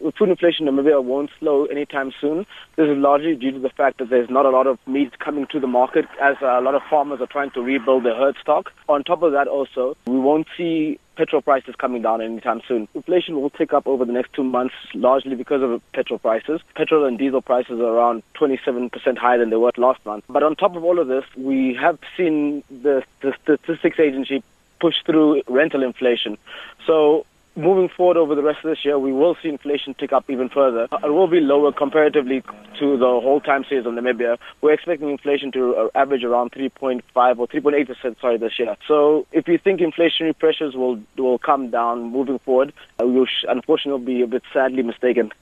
Food inflation in Namibia won't slow anytime soon. This is largely due to the fact that there's not a lot of meat coming to the market as uh, a lot of farmers are trying to rebuild their herd stock. On top of that also, we won't see petrol prices coming down anytime soon. Inflation will tick up over the next two months, largely because of petrol prices. Petrol and diesel prices are around 27% higher than they were last month. But on top of all of this, we have seen the, the statistics agency push through rental inflation. So moving forward over the rest of this year, we will see inflation tick up even further. It will be lower comparatively to the whole time series of Namibia. We're expecting inflation to uh, average around 3.5 or 3.8 percent, sorry, this year. So if you think inflationary pressures will will come down moving forward, uh, you'll unfortunately be a bit sadly mistaken.